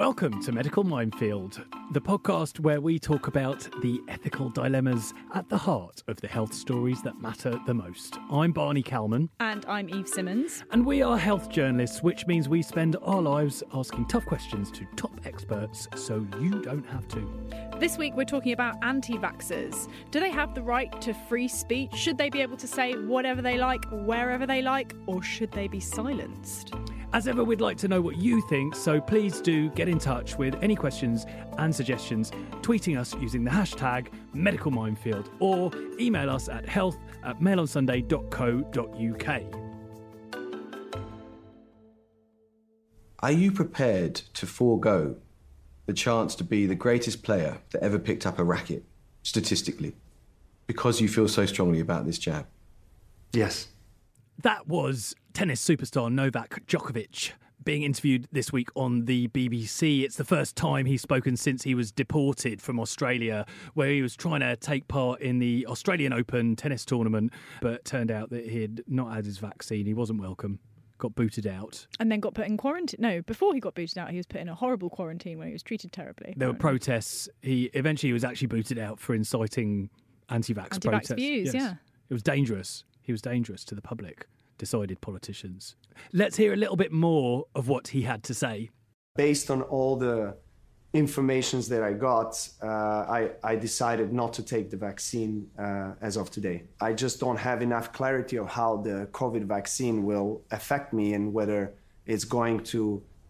Welcome to Medical Minefield, the podcast where we talk about the ethical dilemmas at the heart of the health stories that matter the most. I'm Barney Calman. And I'm Eve Simmons. And we are health journalists, which means we spend our lives asking tough questions to top experts so you don't have to. This week we're talking about anti vaxxers. Do they have the right to free speech? Should they be able to say whatever they like, wherever they like, or should they be silenced? As ever, we'd like to know what you think, so please do get in touch with any questions and suggestions, tweeting us using the hashtag Medical Minefield or email us at health at mailonsunday.co.uk. Are you prepared to forego the chance to be the greatest player that ever picked up a racket, statistically, because you feel so strongly about this jab? Yes. That was tennis superstar Novak Djokovic being interviewed this week on the BBC. It's the first time he's spoken since he was deported from Australia, where he was trying to take part in the Australian Open tennis tournament, but turned out that he had not had his vaccine. He wasn't welcome. Got booted out. And then got put in quarantine. No, before he got booted out, he was put in a horrible quarantine where he was treated terribly. There were protests. He eventually was actually booted out for inciting anti-vax, Anti-vax protests. views, yeah. It was dangerous. He was dangerous to the public decided politicians. Let's hear a little bit more of what he had to say. Based on all the informations that I got, uh, I, I, decided not to take the vaccine uh, as of today. I just don't have enough clarity of how the COVID vaccine will affect me and whether it's going to,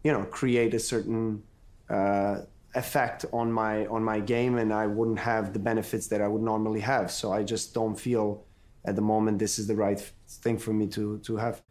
you know, create a certain uh, effect on my on my game, and I wouldn't have the benefits that I would normally have. So I just don't feel at the moment this is the right thing for me to to have.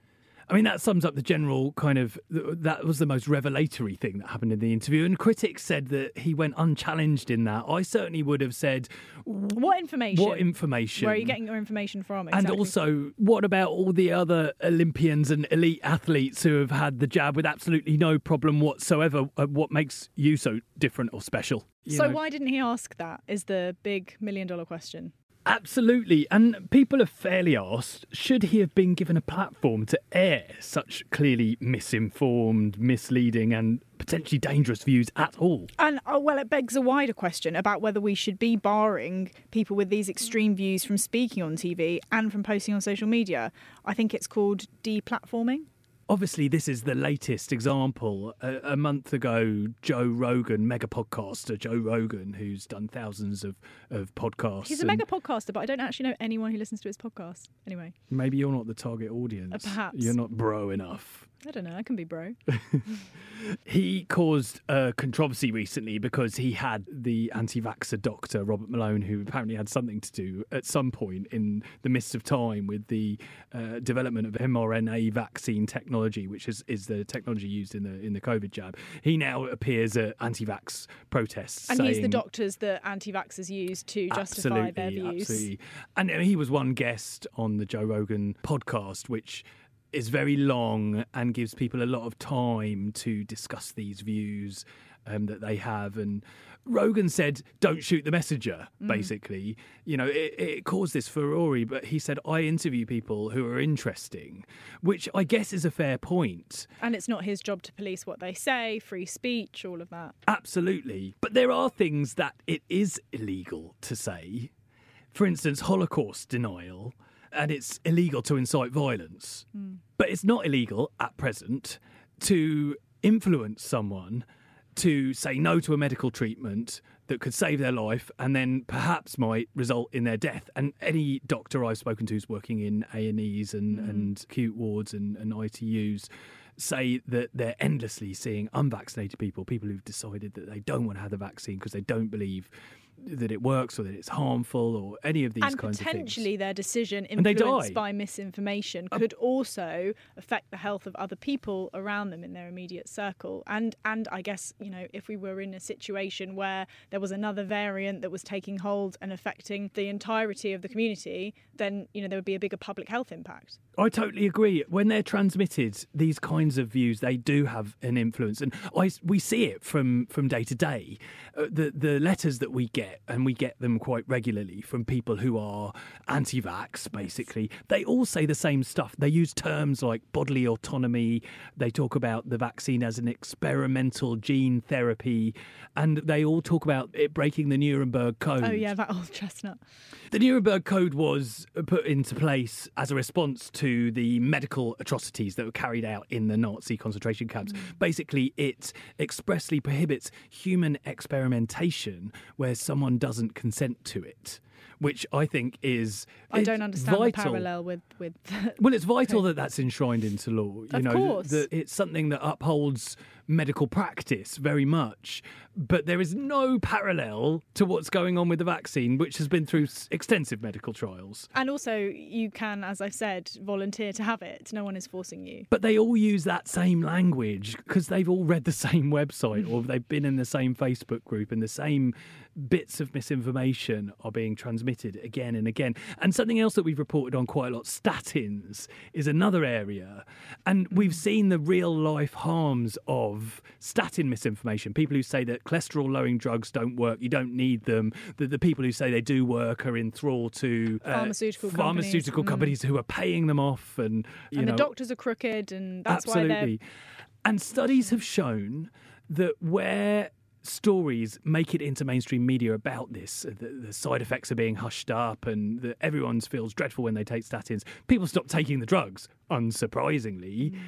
I mean, that sums up the general kind of. That was the most revelatory thing that happened in the interview. And critics said that he went unchallenged in that. I certainly would have said. What information? What information? Where are you getting your information from? Exactly. And also, what about all the other Olympians and elite athletes who have had the jab with absolutely no problem whatsoever? Uh, what makes you so different or special? so, know? why didn't he ask that? Is the big million dollar question. Absolutely. And people have fairly asked should he have been given a platform to air such clearly misinformed, misleading, and potentially dangerous views at all? And, oh, well, it begs a wider question about whether we should be barring people with these extreme views from speaking on TV and from posting on social media. I think it's called deplatforming obviously this is the latest example. A, a, month ago, Joe Rogan, mega podcaster Joe Rogan, who's done thousands of, of podcasts. He's a mega podcaster, but I don't actually know anyone who listens to his podcast. Anyway, maybe you're not the target audience. Uh, perhaps you're not bro enough. I don't know. I can be bro. he caused a controversy recently because he had the anti-vaxxer doctor Robert Malone, who apparently had something to do at some point in the midst of time with the uh, development of mRNA vaccine technology, which is, is the technology used in the in the COVID jab. He now appears at anti-vax protests, and saying, he's the doctors that anti-vaxxers use to justify their views. Absolutely, and he was one guest on the Joe Rogan podcast, which is very long and gives people a lot of time to discuss these views um, that they have. And Rogan said, "Don't shoot the messenger." Mm. Basically, you know, it, it, caused this furore. But he said, "I interview people who are interesting," which I guess is a fair point. And it's not his job to police what they say, free speech, all of that. Absolutely, but there are things that it is illegal to say. For instance, Holocaust denial and it's illegal to incite violence. Mm. But it's not illegal at present to influence someone to say no to a medical treatment that could save their life and then perhaps might result in their death. And any doctor I've spoken to who's working in A and E's and, mm. and acute wards and, and ITUs say that they're endlessly seeing unvaccinated people, people who've decided that they don't want to have the vaccine because they don't believe that it works or that it's harmful or any of these and kinds of things. And potentially their decision influenced by misinformation could also affect the health of other people around them in their immediate circle. And and I guess, you know, if we were in a situation where there was another variant that was taking hold and affecting the entirety of the community, then, you know, there would be a bigger public health impact. I totally agree. When they're transmitted, these kinds of views, they do have an influence. And I, we see it from, from day to day. Uh, the, the letters that we get and we get them quite regularly from people who are anti vax, basically, they all say the same stuff. They use terms like bodily autonomy, they talk about the vaccine as an experimental gene therapy, and they all talk about it breaking the Nuremberg Code. Oh, yeah, that old chestnut. The Nuremberg Code was put into place as a response to the medical atrocities that were carried out in the Nazi concentration camps. Mm. Basically, it expressly prohibits human experimentation where someone doesn't consent to it which I think is I don't understand vital. the parallel with with. well, it's vital that that's enshrined into law. You of know, course. that it's something that upholds medical practice very much. But there is no parallel to what's going on with the vaccine, which has been through extensive medical trials. And also, you can, as I've said, volunteer to have it. No one is forcing you. But they all use that same language because they've all read the same website or they've been in the same Facebook group and the same bits of misinformation are being transmitted again and again. And something else that we've reported on quite a lot statins is another area. And we've mm. seen the real life harms of statin misinformation. People who say that cholesterol lowering drugs don't work, you don't need them. The, the people who say they do work are in thrall to uh, pharmaceutical pharmaceutical companies, companies, mm. who are paying them off. And, and know, the doctors are crooked, and that's absolutely. why they're. And studies have shown that where stories make it into mainstream media about this. Uh, the, the side effects are being hushed up, and the, everyone feels dreadful when they take statins. People stop taking the drugs, unsurprisingly, mm.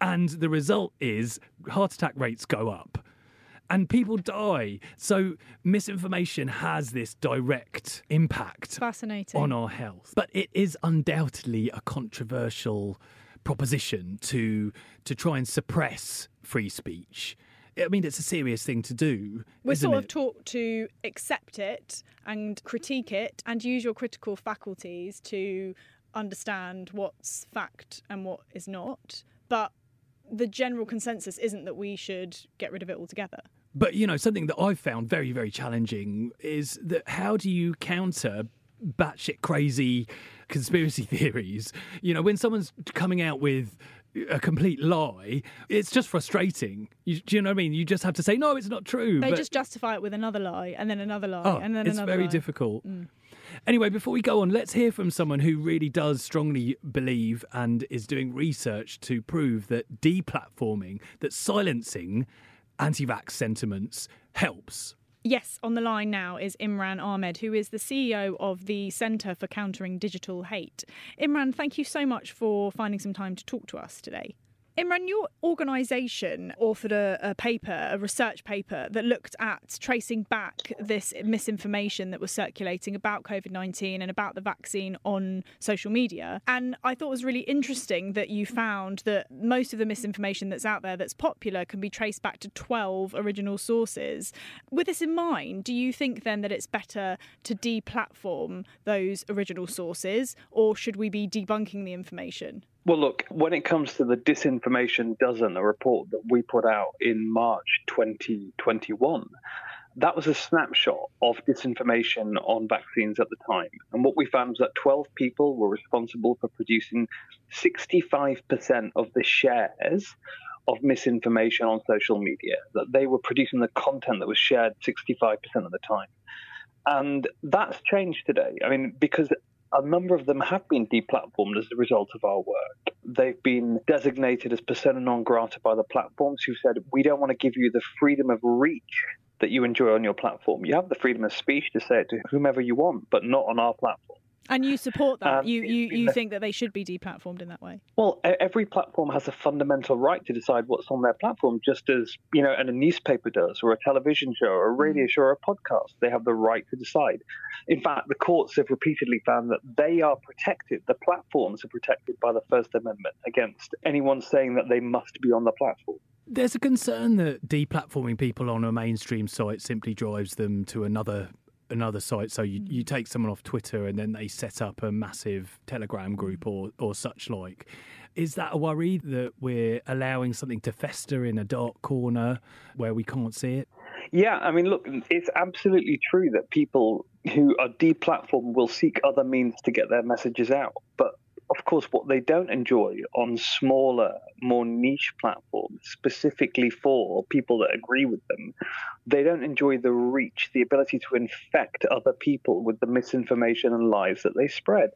and the result is heart attack rates go up. And people die. So misinformation has this direct impact Fascinating. on our health. But it is undoubtedly a controversial proposition to to try and suppress free speech I mean, it's a serious thing to do. We're sort it? of taught to accept it and critique it and use your critical faculties to understand what's fact and what is not. But the general consensus isn't that we should get rid of it altogether. But, you know, something that I've found very, very challenging is that how do you counter batshit crazy conspiracy theories? You know, when someone's coming out with a complete lie, it's just frustrating. You, do you know what I mean? You just have to say, no, it's not true. They but... just justify it with another lie and then another lie oh, and then it's another It's very lie. difficult. Mm. Anyway, before we go on, let's hear from someone who really does strongly believe and is doing research to prove that deplatforming, that silencing anti vax sentiments helps. Yes, on the line now is Imran Ahmed, who is the CEO of the Centre for Countering Digital Hate. Imran, thank you so much for finding some time to talk to us today. Imran, your organisation authored a, a, paper, a research paper, that looked at tracing back this misinformation that was circulating about COVID 19 and about the vaccine on social media. And I thought it was really interesting that you found that most of the misinformation that's out there that's popular can be traced back to 12 original sources. With this in mind, do you think then that it's better to de platform those original sources, or should we be debunking the information? Well, look, when it comes to the disinformation dozen, a report that we put out in March 2021, that was a snapshot of disinformation on vaccines at the time. And what we found was that 12 people were responsible for producing 65% of the shares of misinformation on social media, that they were producing the content that was shared 65% of the time. And that's changed today. I mean, because a number of them have been deplatformed as a result of our work. They've been designated as persona non grata by the platforms who said, we don't want to give you the freedom of reach that you enjoy on your platform. You have the freedom of speech to say it to whomever you want, but not on our platform. And you support that. Um, you you, you think that they should be deplatformed in that way? Well, every platform has a fundamental right to decide what's on their platform, just as you know, and a newspaper does, or a television show, or a radio mm. show, or a podcast. They have the right to decide. In fact, the courts have repeatedly found that they are protected. The platforms are protected by the First Amendment against anyone saying that they must be on the platform. There's a concern that deplatforming people on a mainstream site simply drives them to another another site. So you, you mm. take someone off Twitter and then they set up a massive Telegram group or, or such like. Is that a worry that we're allowing something to fester in a dark corner where we can't see it? Yeah, I mean, look, it's absolutely true that people who are deplatformed will seek other means to get their messages out. But of course, what they don't enjoy on smaller, more niche platforms, specifically for people that agree with them, they don't enjoy the reach, the ability to infect other people with the misinformation and lies that they spread.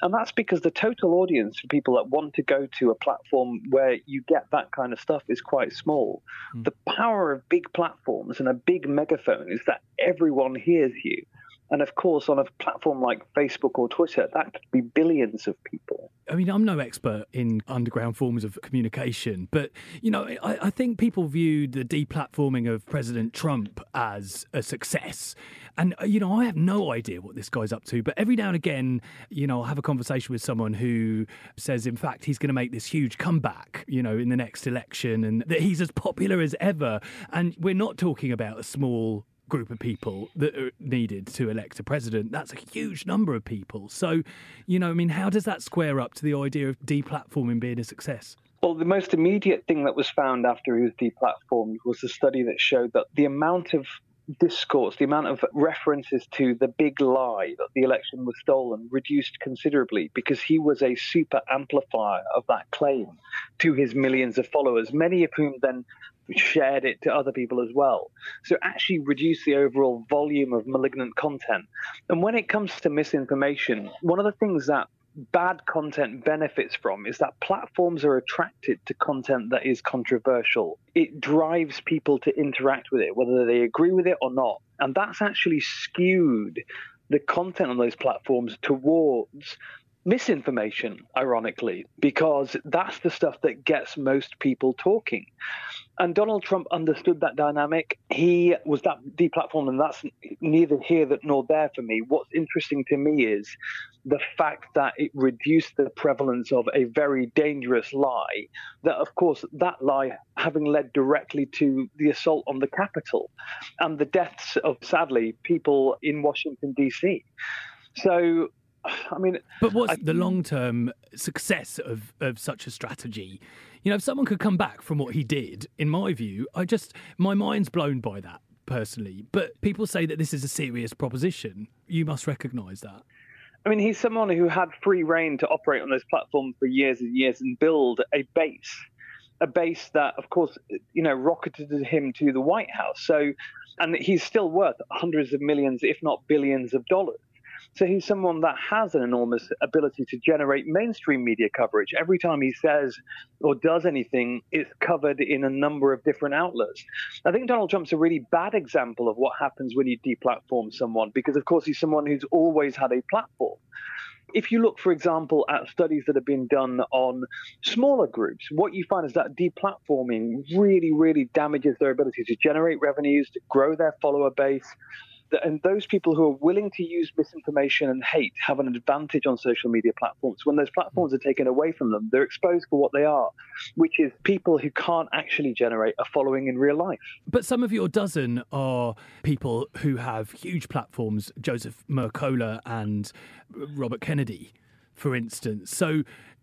And that's because the total audience of people that want to go to a platform where you get that kind of stuff is quite small. Mm. The power of big platforms and a big megaphone is that everyone hears you. And of course, on a platform like Facebook or Twitter, that could be billions of people. I mean, I'm no expert in underground forms of communication, but, you know, I, I think people viewed the deplatforming of President Trump as a success. And, uh, you know, I have no idea what this guy's up to, but every now and again, you know, I'll have a conversation with someone who says, in fact, he's going to make this huge comeback, you know, in the next election and that he's as popular as ever. And we're not talking about a small group of people that are needed to elect a president. That's a huge number of people. So, you know, I mean, how does that square up to the idea of deplatforming being a success? Well, the most immediate thing that was found after he was deplatformed was a study that showed that the amount of discourse, the amount of references to the big lie that the election was stolen reduced considerably because he was a super amplifier of that claim to his millions of followers, many of whom then shared it to other people as well. So actually reduce the overall volume of malignant content. And when it comes to misinformation, one of the things that bad content benefits from is that platforms are attracted to content that is controversial. It drives people to interact with it, whether they agree with it or not. And that's actually skewed the content on those platforms towards misinformation, ironically, because that's the stuff that gets most people talking. And Donald Trump understood that dynamic. He was that deplatformed, and that's neither here nor there for me. What's interesting to me is the fact that it reduced the prevalence of a very dangerous lie. That, of course, that lie having led directly to the assault on the Capitol and the deaths of, sadly, people in Washington, D.C. So I mean, but what's I, the long term success of, of such a strategy? You know, if someone could come back from what he did, in my view, I just, my mind's blown by that personally. But people say that this is a serious proposition. You must recognise that. I mean, he's someone who had free rein to operate on those platforms for years and years and build a base, a base that, of course, you know, rocketed him to the White House. So, and he's still worth hundreds of millions, if not billions of dollars. So he's someone that has an enormous ability to generate mainstream media coverage. Every time he says or does anything, it's covered in a number of different outlets. I think Donald Trump's a really bad example of what happens when you deplatform someone, because of course he's someone who's always had a platform if you look, for example, at studies that have been done on smaller groups, what you find is that deplatforming really, really damages their ability to generate revenues, to grow their follower base, and those people who are willing to use misinformation and hate have an advantage on social media platforms. When those platforms are taken away from them, they're exposed for what they are, which is people who can't actually generate a following in real life. But some of your dozen are people who have huge platforms, Joseph Mercola and Robert Kennedy, for instance. So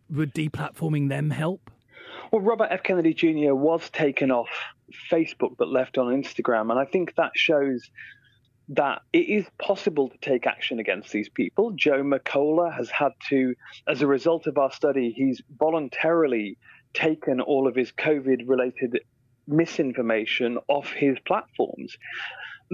would deplatforming them help? Well, Robert F. Kennedy Jr. was taken off Facebook but left on Instagram. And I think that shows that it is possible to take action against these people. Joe Mercola has had to, as a result of our study, he's voluntarily taken all of his COVID related misinformation off his platforms.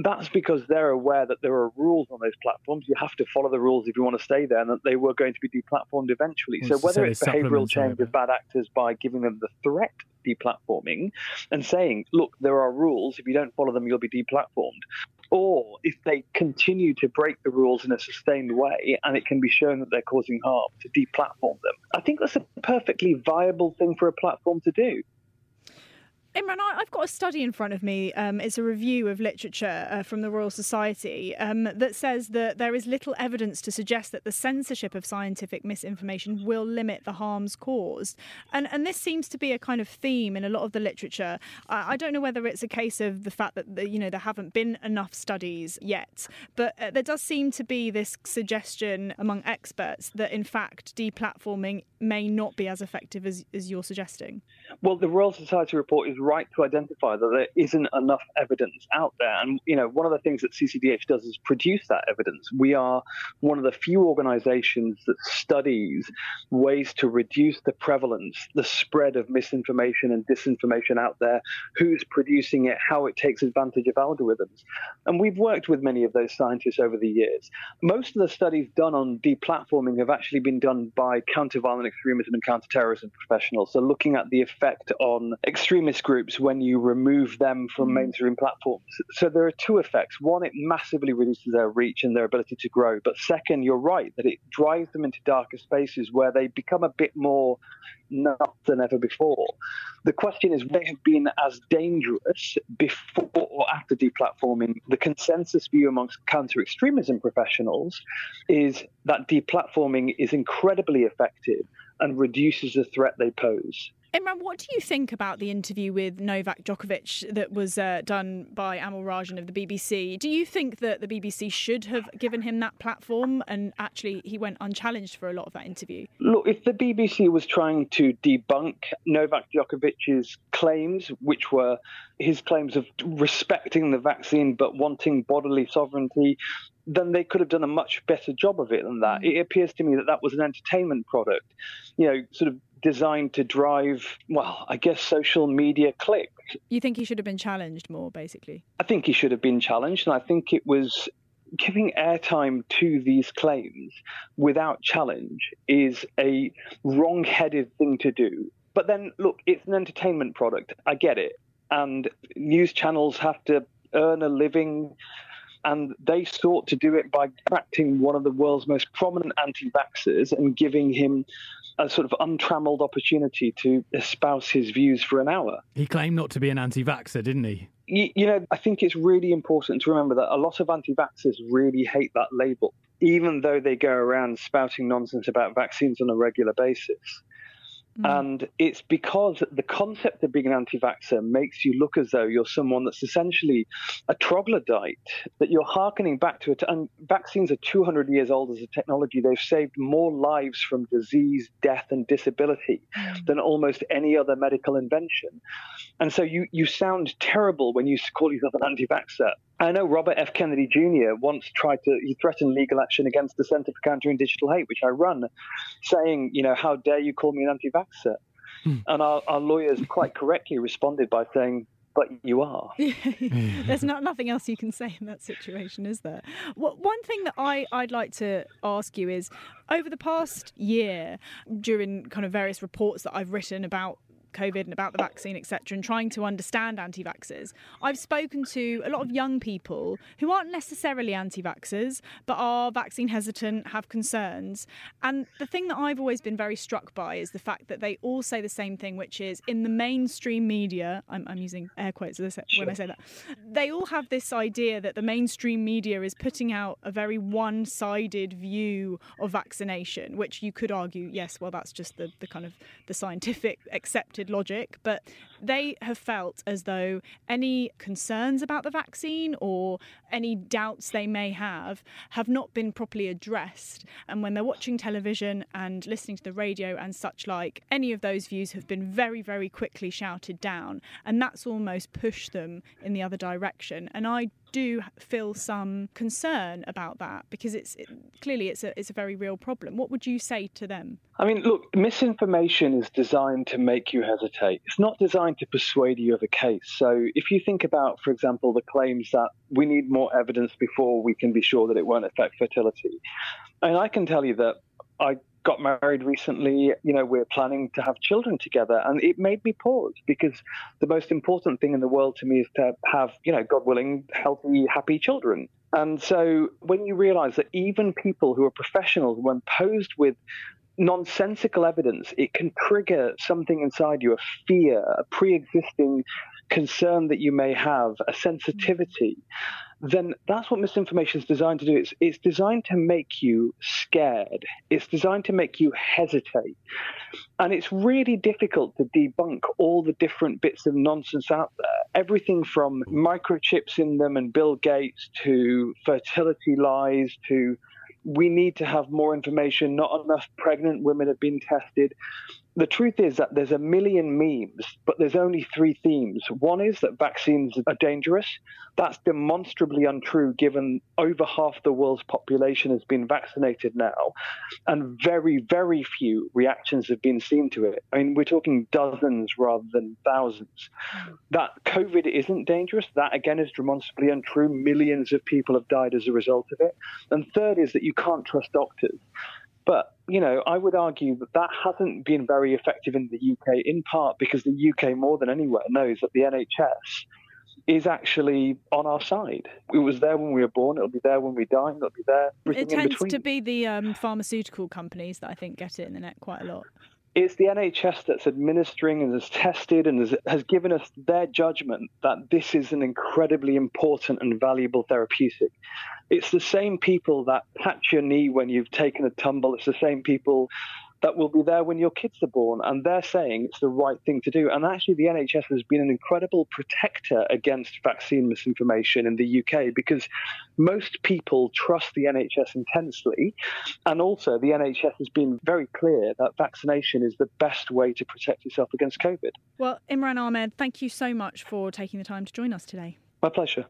That's because they're aware that there are rules on those platforms. You have to follow the rules if you want to stay there, and that they were going to be deplatformed eventually. Well, so whether it's behavioural change of bad actors by giving them the threat deplatforming and saying, look, there are rules. If you don't follow them, you'll be deplatformed or if they continue to break the rules in a sustained way and it can be shown that they're causing harm to deplatform them. I think that's a perfectly viable thing for a platform to do. Imran, I've got a study in front of me. Um, it's a review of literature uh, from the Royal Society um, that says that there is little evidence to suggest that the censorship of scientific misinformation will limit the harms caused. And, and this seems to be a kind of theme in a lot of the literature. I, I don't know whether it's a case of the fact that the, you know there haven't been enough studies yet, but uh, there does seem to be this suggestion among experts that in fact deplatforming may not be as effective as, as you're suggesting. Well, the Royal Society report is right to identify that there isn't enough evidence out there. And, you know, one of the things that CCDH does is produce that evidence. We are one of the few organizations that studies ways to reduce the prevalence, the spread of misinformation and disinformation out there, who's producing it, how it takes advantage of algorithms. And we've worked with many of those scientists over the years. Most of the studies done on deplatforming have actually been done by counter-violent extremism and counterterrorism professionals. So looking at the effect on extremist groups when you remove them from mm. mainstream platforms. So there are two effects. One, it massively reduces their reach and their ability to grow. But second, you're right that it drives them into darker spaces where they become a bit more nuts than ever before. The question is, they have been as dangerous before or after deplatforming. The consensus view amongst counter extremism professionals is that deplatforming is incredibly effective and reduces the threat they pose. Imran, what do you think about the interview with Novak Djokovic that was uh, done by Amol Rajan of the BBC? Do you think that the BBC should have given him that platform and actually he went unchallenged for a lot of that interview? Look, if the BBC was trying to debunk Novak Djokovic's claims, which were his claims of respecting the vaccine but wanting bodily sovereignty, then they could have done a much better job of it than that. Mm. It appears to me that that was an entertainment product, you know, sort of designed to drive, well, I guess social media clicks. You think he should have been challenged more, basically? I think he should have been challenged, and I think it was giving airtime to these claims without challenge is a wrong headed thing to do. But then, look, it's an entertainment product. I get it. And news channels have to earn a living and they sought to do it by attracting one of the world's most prominent anti vaxxers and giving him a sort of untrammeled opportunity to espouse his views for an hour. He claimed not to be an anti vaxxer, didn't he? You, you know, I think it's really important to remember that a lot of anti vaxxers really hate that label, even though they go around spouting nonsense about vaccines on a regular basis. Mm. And it's because the concept of being an anti vaxxer makes you look as though you're someone that's essentially a troglodyte, that you're hearkening back to it. And vaccines are 200 years old as a technology. They've saved more lives from disease, death, and disability mm. than almost any other medical invention. And so you, you sound terrible when you call yourself an anti vaxxer. I know Robert F. Kennedy Jr. once tried to, he threatened legal action against the Center for Countering Digital Hate, which I run, saying, you know, how dare you call me an anti vaxxer? Hmm. And our, our lawyers quite correctly responded by saying, but you are. There's not nothing else you can say in that situation, is there? Well, one thing that I, I'd like to ask you is over the past year, during kind of various reports that I've written about COVID and about the vaccine, etc., and trying to understand anti vaxxers, I've spoken to a lot of young people who aren't necessarily anti vaxxers, but are vaccine hesitant, have concerns. And the thing that I've always been very struck by is the fact that they all say the same thing, which is in the mainstream media, I'm, I'm using air quotes when I say that, they all have this idea that the mainstream media is putting out a very one sided view of vaccination, which you could argue, yes, well, that's just the, the kind of the scientific accepted logic, but they have felt as though any concerns about the vaccine or any doubts they may have have not been properly addressed. And when they're watching television and listening to the radio and such like, any of those views have been very, very quickly shouted down. And that's almost pushed them in the other direction. And I do feel some concern about that because it's it, clearly it's a it's a very real problem. What would you say to them? I mean, look, misinformation is designed to make you hesitate. It's not designed to persuade you of a case. So if you think about, for example, the claims that we need more evidence before we can be sure that it won't affect fertility, and I can tell you that I got married recently. You know, we're planning to have children together. And it made me pause because the most important thing in the world to me is to have, you know, God willing, healthy, happy children. And so when you realize that even people who are professionals, when posed with nonsensical evidence, it can trigger something inside you a fear, a pre existing concern that you may have, a sensitivity then that's what misinformation is designed to do. It's, it's designed to make you scared. It's designed to make you hesitate. And it's really difficult to debunk all the different bits of nonsense out there. Everything from microchips in them and Bill Gates to fertility lies to we need to have more information. Not enough pregnant women have been tested the truth is that there's a million memes, but there's only three themes. One is that vaccines are dangerous. That's demonstrably untrue given over half the world's population has been vaccinated now, and very, very few reactions have been seen to it. I mean, we're talking dozens rather than thousands. That COVID isn't dangerous, that again is demonstrably untrue. Millions of people have died as a result of it. And third is that you can't trust doctors. But, you know, I would argue that that hasn't been very effective in the UK, in part because the UK, more than anywhere, knows that the NHS is actually on our side. It was there when we were born. It'll be there when we die. It'll be there. It tends to be the um, pharmaceutical companies that I think get it in the net quite a lot it's the NHS that's administering and has tested and has, has, given us their judgment that this is an incredibly important and valuable therapeutic. It's the same people that pat your knee when you've taken a tumble. It's the same people that will be there when your kids are born. And they're saying it's the right thing to do. And actually, the NHS has been an incredible protector against vaccine misinformation in the UK because most people trust the NHS intensely. And also, the NHS has been very clear that vaccination is the best way to protect yourself against COVID. Well, Imran Ahmed, thank you so much for taking the time to join us today. My pleasure.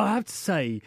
I have to say,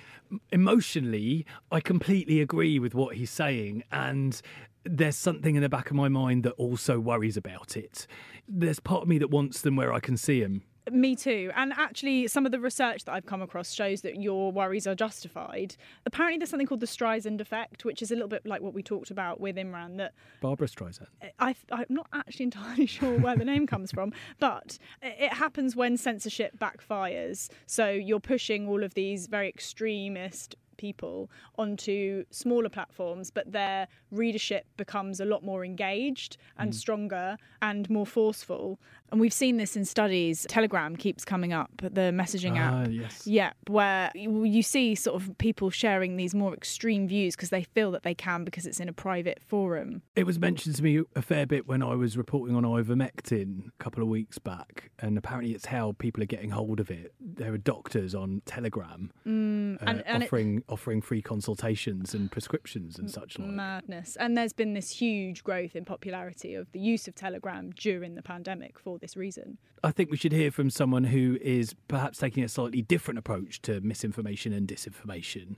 emotionally, I completely agree with what he's saying. And there's something in the back of my mind that also worries about it. There's part of me that wants them where I can see them me too. And actually, some of the research that I've come across shows that your worries are justified. Apparently, there's something called the Streisand effect, which is a little bit like what we talked about with Imran. That Barbra Streisand. I, I'm not actually entirely sure where the name comes from, but it happens when censorship backfires. So you're pushing all of these very extremist people onto smaller platforms, but their readership becomes a lot more engaged and mm. stronger and more forceful. And we've seen this in studies. Telegram keeps coming up, the messaging app. Uh, yes. Yeah, where you see sort of people sharing these more extreme views because they feel that they can because it's in a private forum. It was mentioned to me a fair bit when I was reporting on ivermectin a couple of weeks back, and apparently it's how people are getting hold of it. There are doctors on Telegram mm, uh, and, and offering it, offering free consultations and prescriptions and such like. Madness. And there's been this huge growth in popularity of the use of Telegram during the pandemic for this reason. I think we should hear from someone who is perhaps taking a slightly different approach to misinformation and disinformation,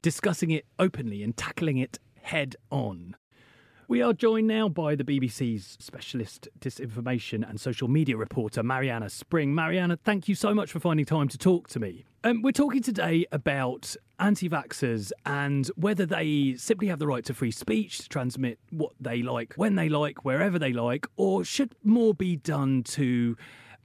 discussing it openly and tackling it head on. We are joined now by the BBC's specialist disinformation and social media reporter, Marianna Spring. Marianna, thank you so much for finding time to talk to me. Um, we're talking today about anti vaxxers and whether they simply have the right to free speech to transmit what they like, when they like, wherever they like, or should more be done to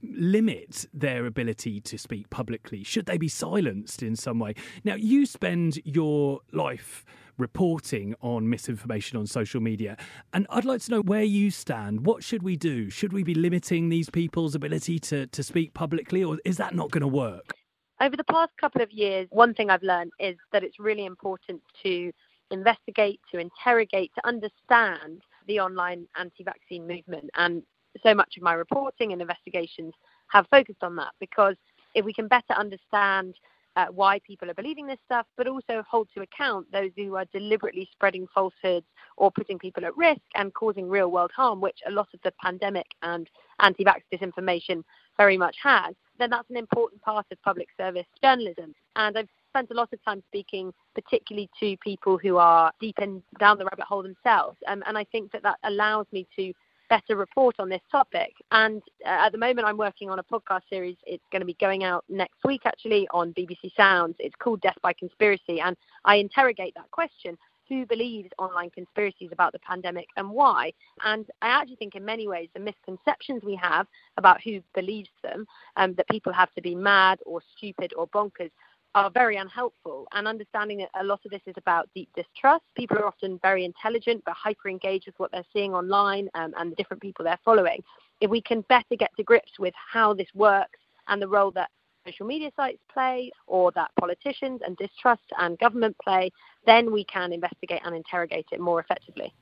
limit their ability to speak publicly? Should they be silenced in some way? Now, you spend your life reporting on misinformation on social media. And I'd like to know where you stand. What should we do? Should we be limiting these people's ability to, to speak publicly, or is that not going to work? Over the past couple of years, one thing I've learned is that it's really important to investigate, to interrogate, to understand the online anti vaccine movement. And so much of my reporting and investigations have focused on that because if we can better understand uh, why people are believing this stuff, but also hold to account those who are deliberately spreading falsehoods or putting people at risk and causing real world harm, which a lot of the pandemic and anti vax disinformation very much has, then that's an important part of public service journalism. And I've spent a lot of time speaking, particularly to people who are deep in down the rabbit hole themselves. Um, and I think that that allows me to better report on this topic. And uh, at the moment, I'm working on a podcast series. It's going to be going out next week, actually, on BBC Sounds. It's called Death by Conspiracy. And I interrogate that question who believes online conspiracies about the pandemic and why. And I actually think, in many ways, the misconceptions we have about who believes them, um, that people have to be mad or stupid or bonkers, are very unhelpful. And understanding that a lot of this is about deep distrust. People are often very intelligent but hyper engaged with what they're seeing online um, and the different people they're following. If we can better get to grips with how this works and the role that social media sites play or that politicians and distrust and government play, then we can investigate and interrogate it more effectively.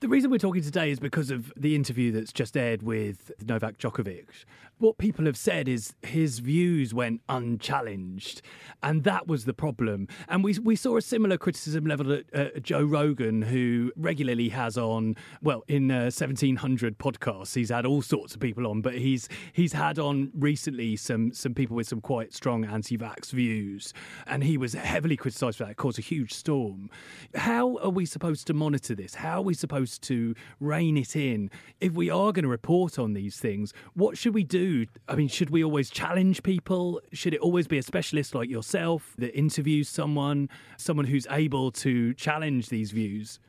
The reason we're talking today is because of the interview that's just aired with Novak Djokovic. What people have said is his views went unchallenged, and that was the problem. And we we saw a similar criticism leveled at uh, Joe Rogan, who regularly has on well in uh, 1700 podcasts. He's had all sorts of people on, but he's he's had on recently some some people with some quite strong anti-vax views, and he was heavily criticised for that. It caused a huge storm. How are we supposed to monitor this? How are we supposed to rein it in? If we are going to report on these things, what should we do? I mean, should we always challenge people? Should it always be a specialist like yourself that interviews someone, someone who's able to challenge these views?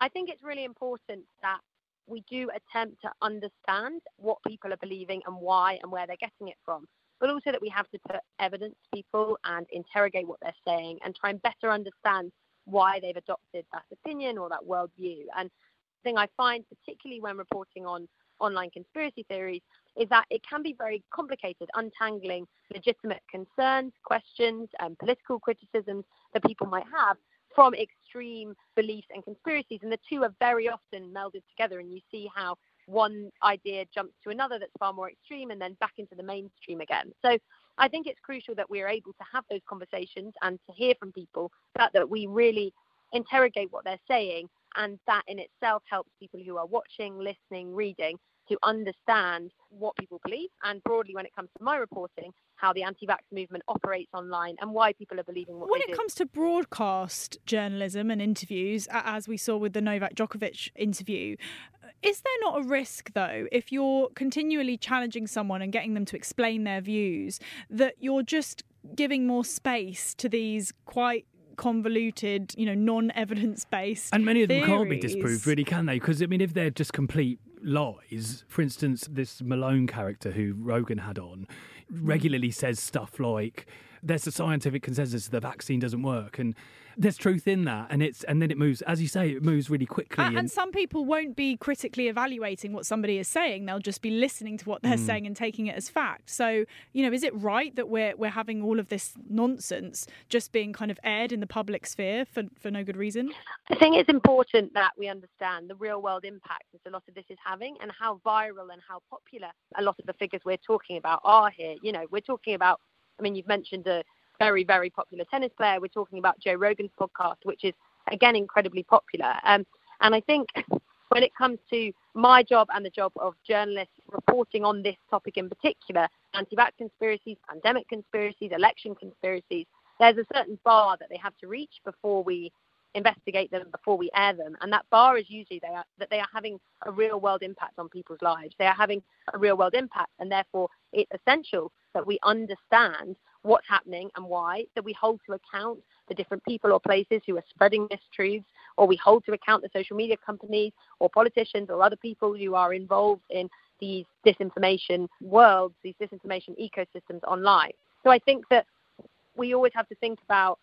I think it's really important that we do attempt to understand what people are believing and why and where they're getting it from. But also that we have to put evidence to people and interrogate what they're saying and try and better understand why they've adopted that opinion or that worldview. And the thing I find, particularly when reporting on online conspiracy theories, is that it can be very complicated, untangling legitimate concerns, questions, and political criticisms that people might have from extreme beliefs and conspiracies. And the two are very often melded together, and you see how one idea jumps to another that's far more extreme and then back into the mainstream again. So I think it's crucial that we're able to have those conversations and to hear from people that, that we really interrogate what they're saying and that in itself helps people who are watching, listening, reading to understand what people believe. And broadly when it comes to my reporting how the anti-vax movement operates online and why people are believing what they're doing. when it do. comes to broadcast journalism and interviews as we saw with the Novak Djokovic interview uh, is there not a risk though if you're continually challenging someone and getting them to explain their views that you're just giving more space to these quite convoluted, you know, non-evidence based. And many of them theories. can't be disproved, really, can they? Because I mean, if they're just complete lies, for instance, this Malone character who Rogan had on regularly says stuff like, "There's a scientific consensus the vaccine doesn't work," and there's truth in that, and it's and then it moves, as you say, it moves really quickly. And, and some people won't be critically evaluating what somebody is saying; they'll just be listening to what they're mm. saying and taking it as fact. So, you know, is it right that we're we're having all of this nonsense just being kind of aired in the public sphere for for no good reason? I think it's important that we understand the real world impact that a lot of this is having, and how viral and how popular a lot of the figures we're talking about are here. You know, we're talking about. I mean, you've mentioned a very, very popular tennis player. We're talking about Joe Rogan's podcast, which is, again, incredibly popular. Um, and I think when it comes to my job and the job of journalists reporting on this topic in particular, anti-vax conspiracies, pandemic conspiracies, election conspiracies, there's a certain bar that they have to reach before we investigate them, before we air them. And that bar is usually they are, that they are having a real world impact on people's lives. They are having a real world impact, and therefore it's essential that we understand what's happening and why, that we hold to account the different people or places who are spreading mistruths, or we hold to account the social media companies or politicians or other people who are involved in these disinformation worlds, these disinformation ecosystems online. So I think that we always have to think about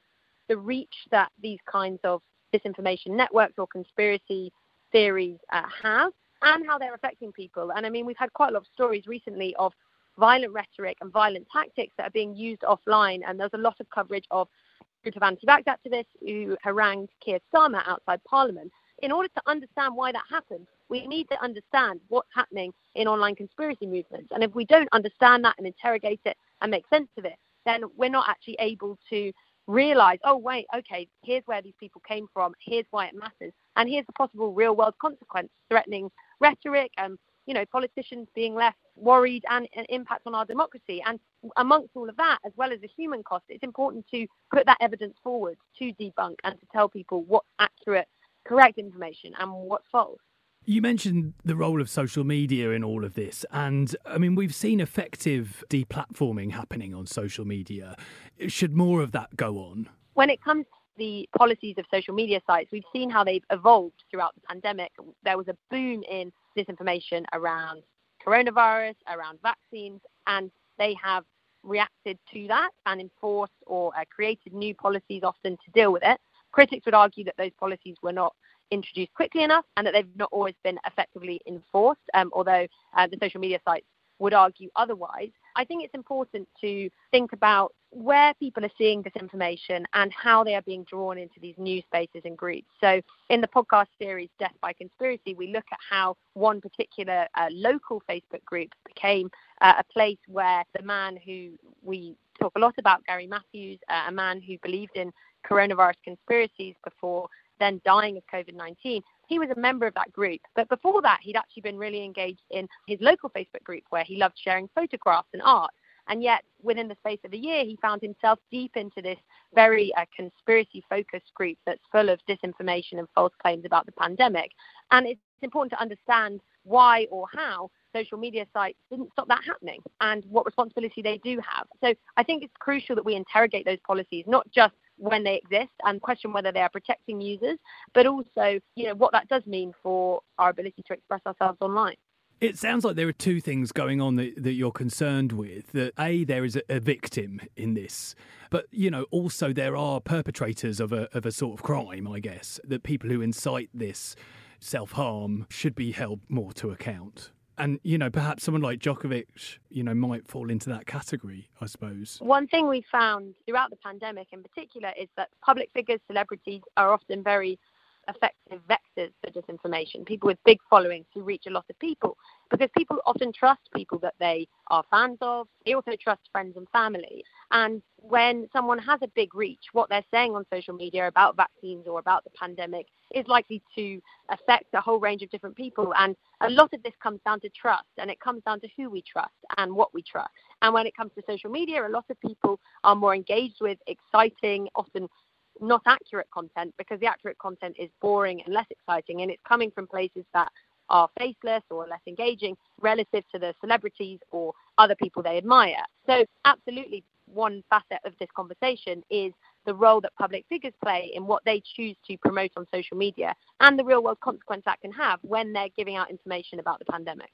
the reach that these kinds of disinformation networks or conspiracy theories uh, have and how they're affecting people. And I mean, we've had quite a lot of stories recently of violent rhetoric and violent tactics that are being used offline. And there's a lot of coverage of a group of anti-vax activists who harangued Keir Starmer outside Parliament. In order to understand why that happened, we need to understand what's happening in online conspiracy movements. And if we don't understand that and interrogate it and make sense of it, then we're not actually able to realize, oh, wait, okay, here's where these people came from, here's why it matters, and here's the possible real world consequence threatening rhetoric and you know, politicians being left worried and an impact on our democracy. And amongst all of that, as well as the human cost, it's important to put that evidence forward to debunk and to tell people what's accurate, correct information and what's false. You mentioned the role of social media in all of this. And I mean, we've seen effective deplatforming happening on social media. Should more of that go on? When it comes the policies of social media sites, we've seen how they've evolved throughout the pandemic. There was a boom in disinformation around coronavirus, around vaccines, and they have reacted to that and enforced or uh, created new policies often to deal with it. Critics would argue that those policies were not introduced quickly enough and that they've not always been effectively enforced, um, although uh, the social media sites would argue otherwise. I think it's important to think about where people are seeing this information and how they are being drawn into these new spaces and groups. So, in the podcast series Death by Conspiracy, we look at how one particular uh, local Facebook group became uh, a place where the man who we talk a lot about, Gary Matthews, uh, a man who believed in coronavirus conspiracies before then dying of COVID 19, he was a member of that group. But before that, he'd actually been really engaged in his local Facebook group where he loved sharing photographs and art. And yet, within the space of a year, he found himself deep into this very uh, conspiracy focused group that's full of disinformation and false claims about the pandemic. And it's important to understand why or how social media sites didn't stop that happening and what responsibility they do have. So I think it's crucial that we interrogate those policies, not just when they exist and question whether they are protecting users, but also, you know, what that does mean for our ability to express ourselves online. It sounds like there are two things going on that, that you're concerned with. That A, there is a, a, victim in this, but you know, also there are perpetrators of a of a sort of crime, I guess. That people who incite this self harm should be held more to account. And, you know, perhaps someone like Djokovic, you know, might fall into that category, I suppose. One thing we found throughout the pandemic in particular is that public figures, celebrities are often very effective vectors for disinformation, people with big followings who reach a lot of people, because people often trust people that they are fans of. They also trust friends and family. And when someone has a big reach, what they're saying on social media about vaccines or about the pandemic is likely to affect a whole range of different people. And a lot of this comes down to trust, and it comes down to who we trust and what we trust. And when it comes to social media, a lot of people are more engaged with exciting, often not accurate content because the accurate content is boring and less exciting and it's coming from places that are faceless or less engaging relative to the celebrities or other people they admire. So, absolutely, one facet of this conversation is the role that public figures play in what they choose to promote on social media and the real world consequence that can have when they're giving out information about the pandemic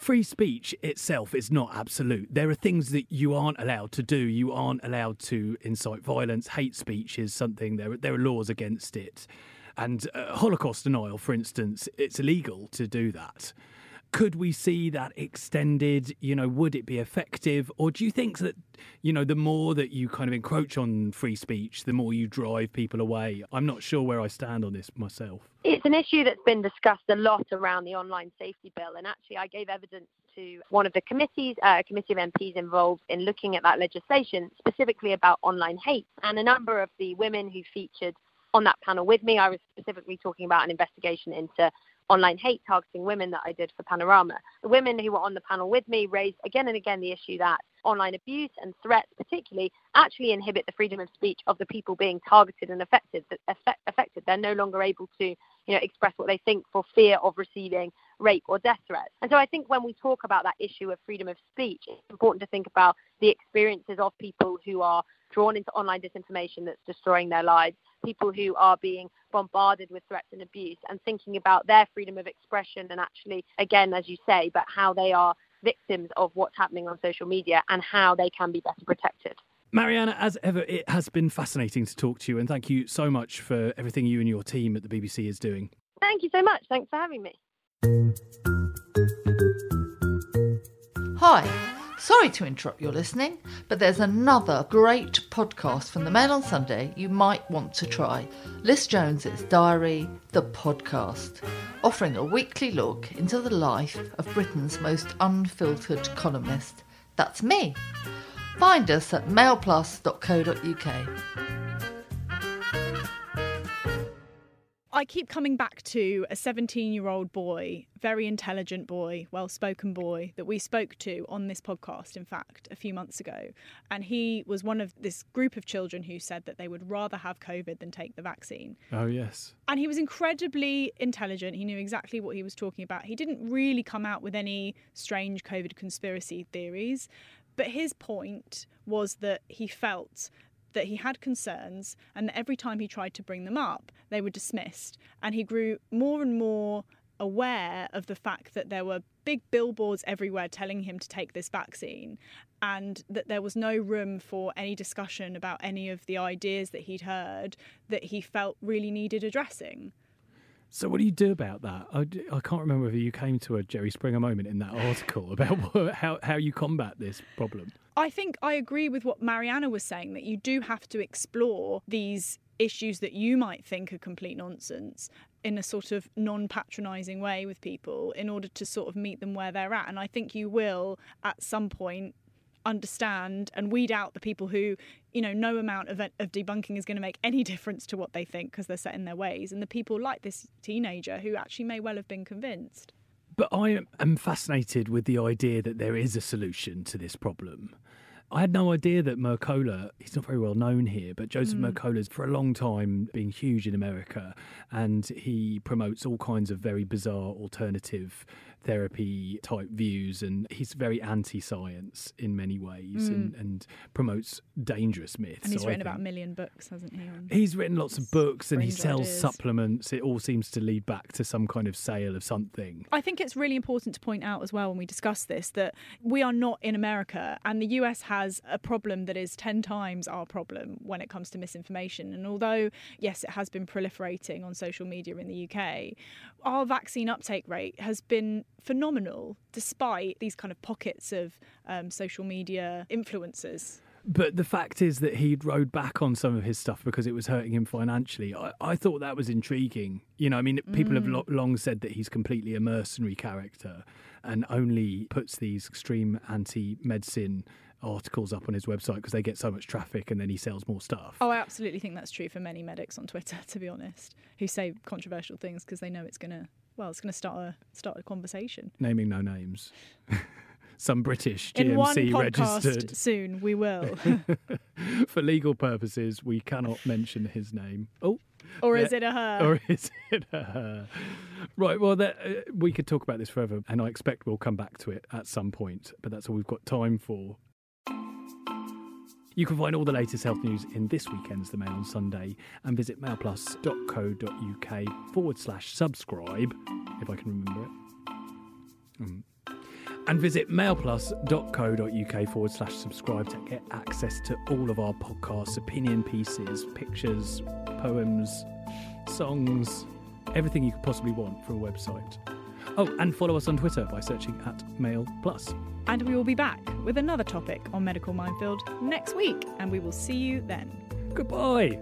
free speech itself is not absolute. There are things that you aren't allowed to do. You aren't allowed to incite violence. Hate speech is something, there, there are laws against it. And uh, Holocaust denial, for instance, it's illegal to do that. Could we see that extended? You know, would it be effective? Or do you think that, you know, the more that you kind of encroach on free speech, the more you drive people away? I'm not sure where I stand on this myself. It's an issue that's been discussed a lot around the online safety bill. And actually, I gave evidence to one of the committees, uh, a committee of MPs involved in looking at that legislation, specifically about online hate. And a number of the women who featured on that panel with me, I was specifically talking about an investigation into online hate targeting women that I did for Panorama. The women who were on the panel with me raised again and again the issue that online abuse and threats, particularly, actually inhibit the freedom of speech of the people being targeted and affected. Affected, they're no longer able to, you know, express what they think for fear of receiving rape or death threats. And so I think when we talk about that issue of freedom of speech, it's important to think about the experiences of people who are drawn into online disinformation that's destroying their lives people who are being bombarded with threats and abuse and thinking about their freedom of expression and actually, again, as you say, but how they are victims of what's happening on social media and how they can be better protected. Marianna, as ever, it has been fascinating to talk to you, and thank you so much for everything you and your team at the BBC is doing. Thank you so much. Thanks for having me. Hi. Sorry to interrupt your listening, but there's another great podcast from the Mail on Sunday you might want to try. Liz Jones's Diary, the podcast, offering a weekly look into the life of Britain's most unfiltered columnist. That's me. Find us at mailplus.co.uk. I keep coming back to a 17 year old boy, very intelligent boy, well spoken boy that we spoke to on this podcast, in fact, a few months ago. And he was one of this group of children who said that they would rather have COVID than take the vaccine. Oh, yes. And he was incredibly intelligent. He knew exactly what he was talking about. He didn't really come out with any strange COVID conspiracy theories. But his point was that he felt that he had concerns and that every time he tried to bring them up, they were dismissed. And he grew more and more aware of the fact that there were big billboards everywhere telling him to take this vaccine and that there was no room for any discussion about any of the ideas that he'd heard that he felt really needed addressing. So, what do you do about that? I, I can't remember whether you came to a Jerry Springer moment in that article about how, how you combat this problem. I think I agree with what Marianna was saying that you do have to explore these issues that you might think are complete nonsense in a sort of non patronizing way with people in order to sort of meet them where they're at. And I think you will at some point understand and weed out the people who you know no amount of, of debunking is going to make any difference to what they think because they're set in their ways. And the people like this teenager who actually may well have been convinced. But i am fascinated with the idea that there is a solution to this problem I had no idea that Mercola, he's not very well known here, but Joseph mm. Mercola's for a long time been huge in America and he promotes all kinds of very bizarre alternative therapy type views, and he's very anti-science in many ways, mm. and, and, promotes dangerous myths. And he's written about a million books, hasn't he? He's written lots of books, and he sells ideas. supplements. It all seems to lead back to some kind of sale of something. I think it's really important to point out as well when we discuss this that we are not in America, and the US has a problem that is ten times our problem when it comes to misinformation. And although yes, it has been proliferating on social media in the UK, our vaccine uptake rate has been phenomenal despite these kind of pockets of um, social media influencers. But the fact is that he'd rode back on some of his stuff because it was hurting him financially. I, I thought that was intriguing. You know, I mean, people mm. have lo- long said that he's completely a mercenary character and only puts these extreme anti medicine articles up on his website because they get so much traffic and then he sells more stuff. Oh, I absolutely think that's true for many medics on Twitter, to be honest, who say controversial things because they know it's going to well, it's going to start a start a conversation. Naming no names. Some British GMC In one podcast registered. Soon we will. For legal purposes, we cannot mention his name. Oh. Or is it a her? Or is it a her? Right, well, that, uh, we could talk about this forever, and I expect we'll come back to it at some point, but that's all we've got time for. You can find all the latest health news in this weekend's The Mail on Sunday and visit mailplus.co.uk forward slash subscribe, if I can remember it. Mm. And visit mailplus.co.uk forward slash subscribe to get access to all of our podcasts, opinion pieces, pictures, poems, songs, everything you could possibly want for a website. Oh, and follow us on Twitter by searching at Mail Plus. And we will be back with another topic on Medical Minefield next week, and we will see you then. Goodbye.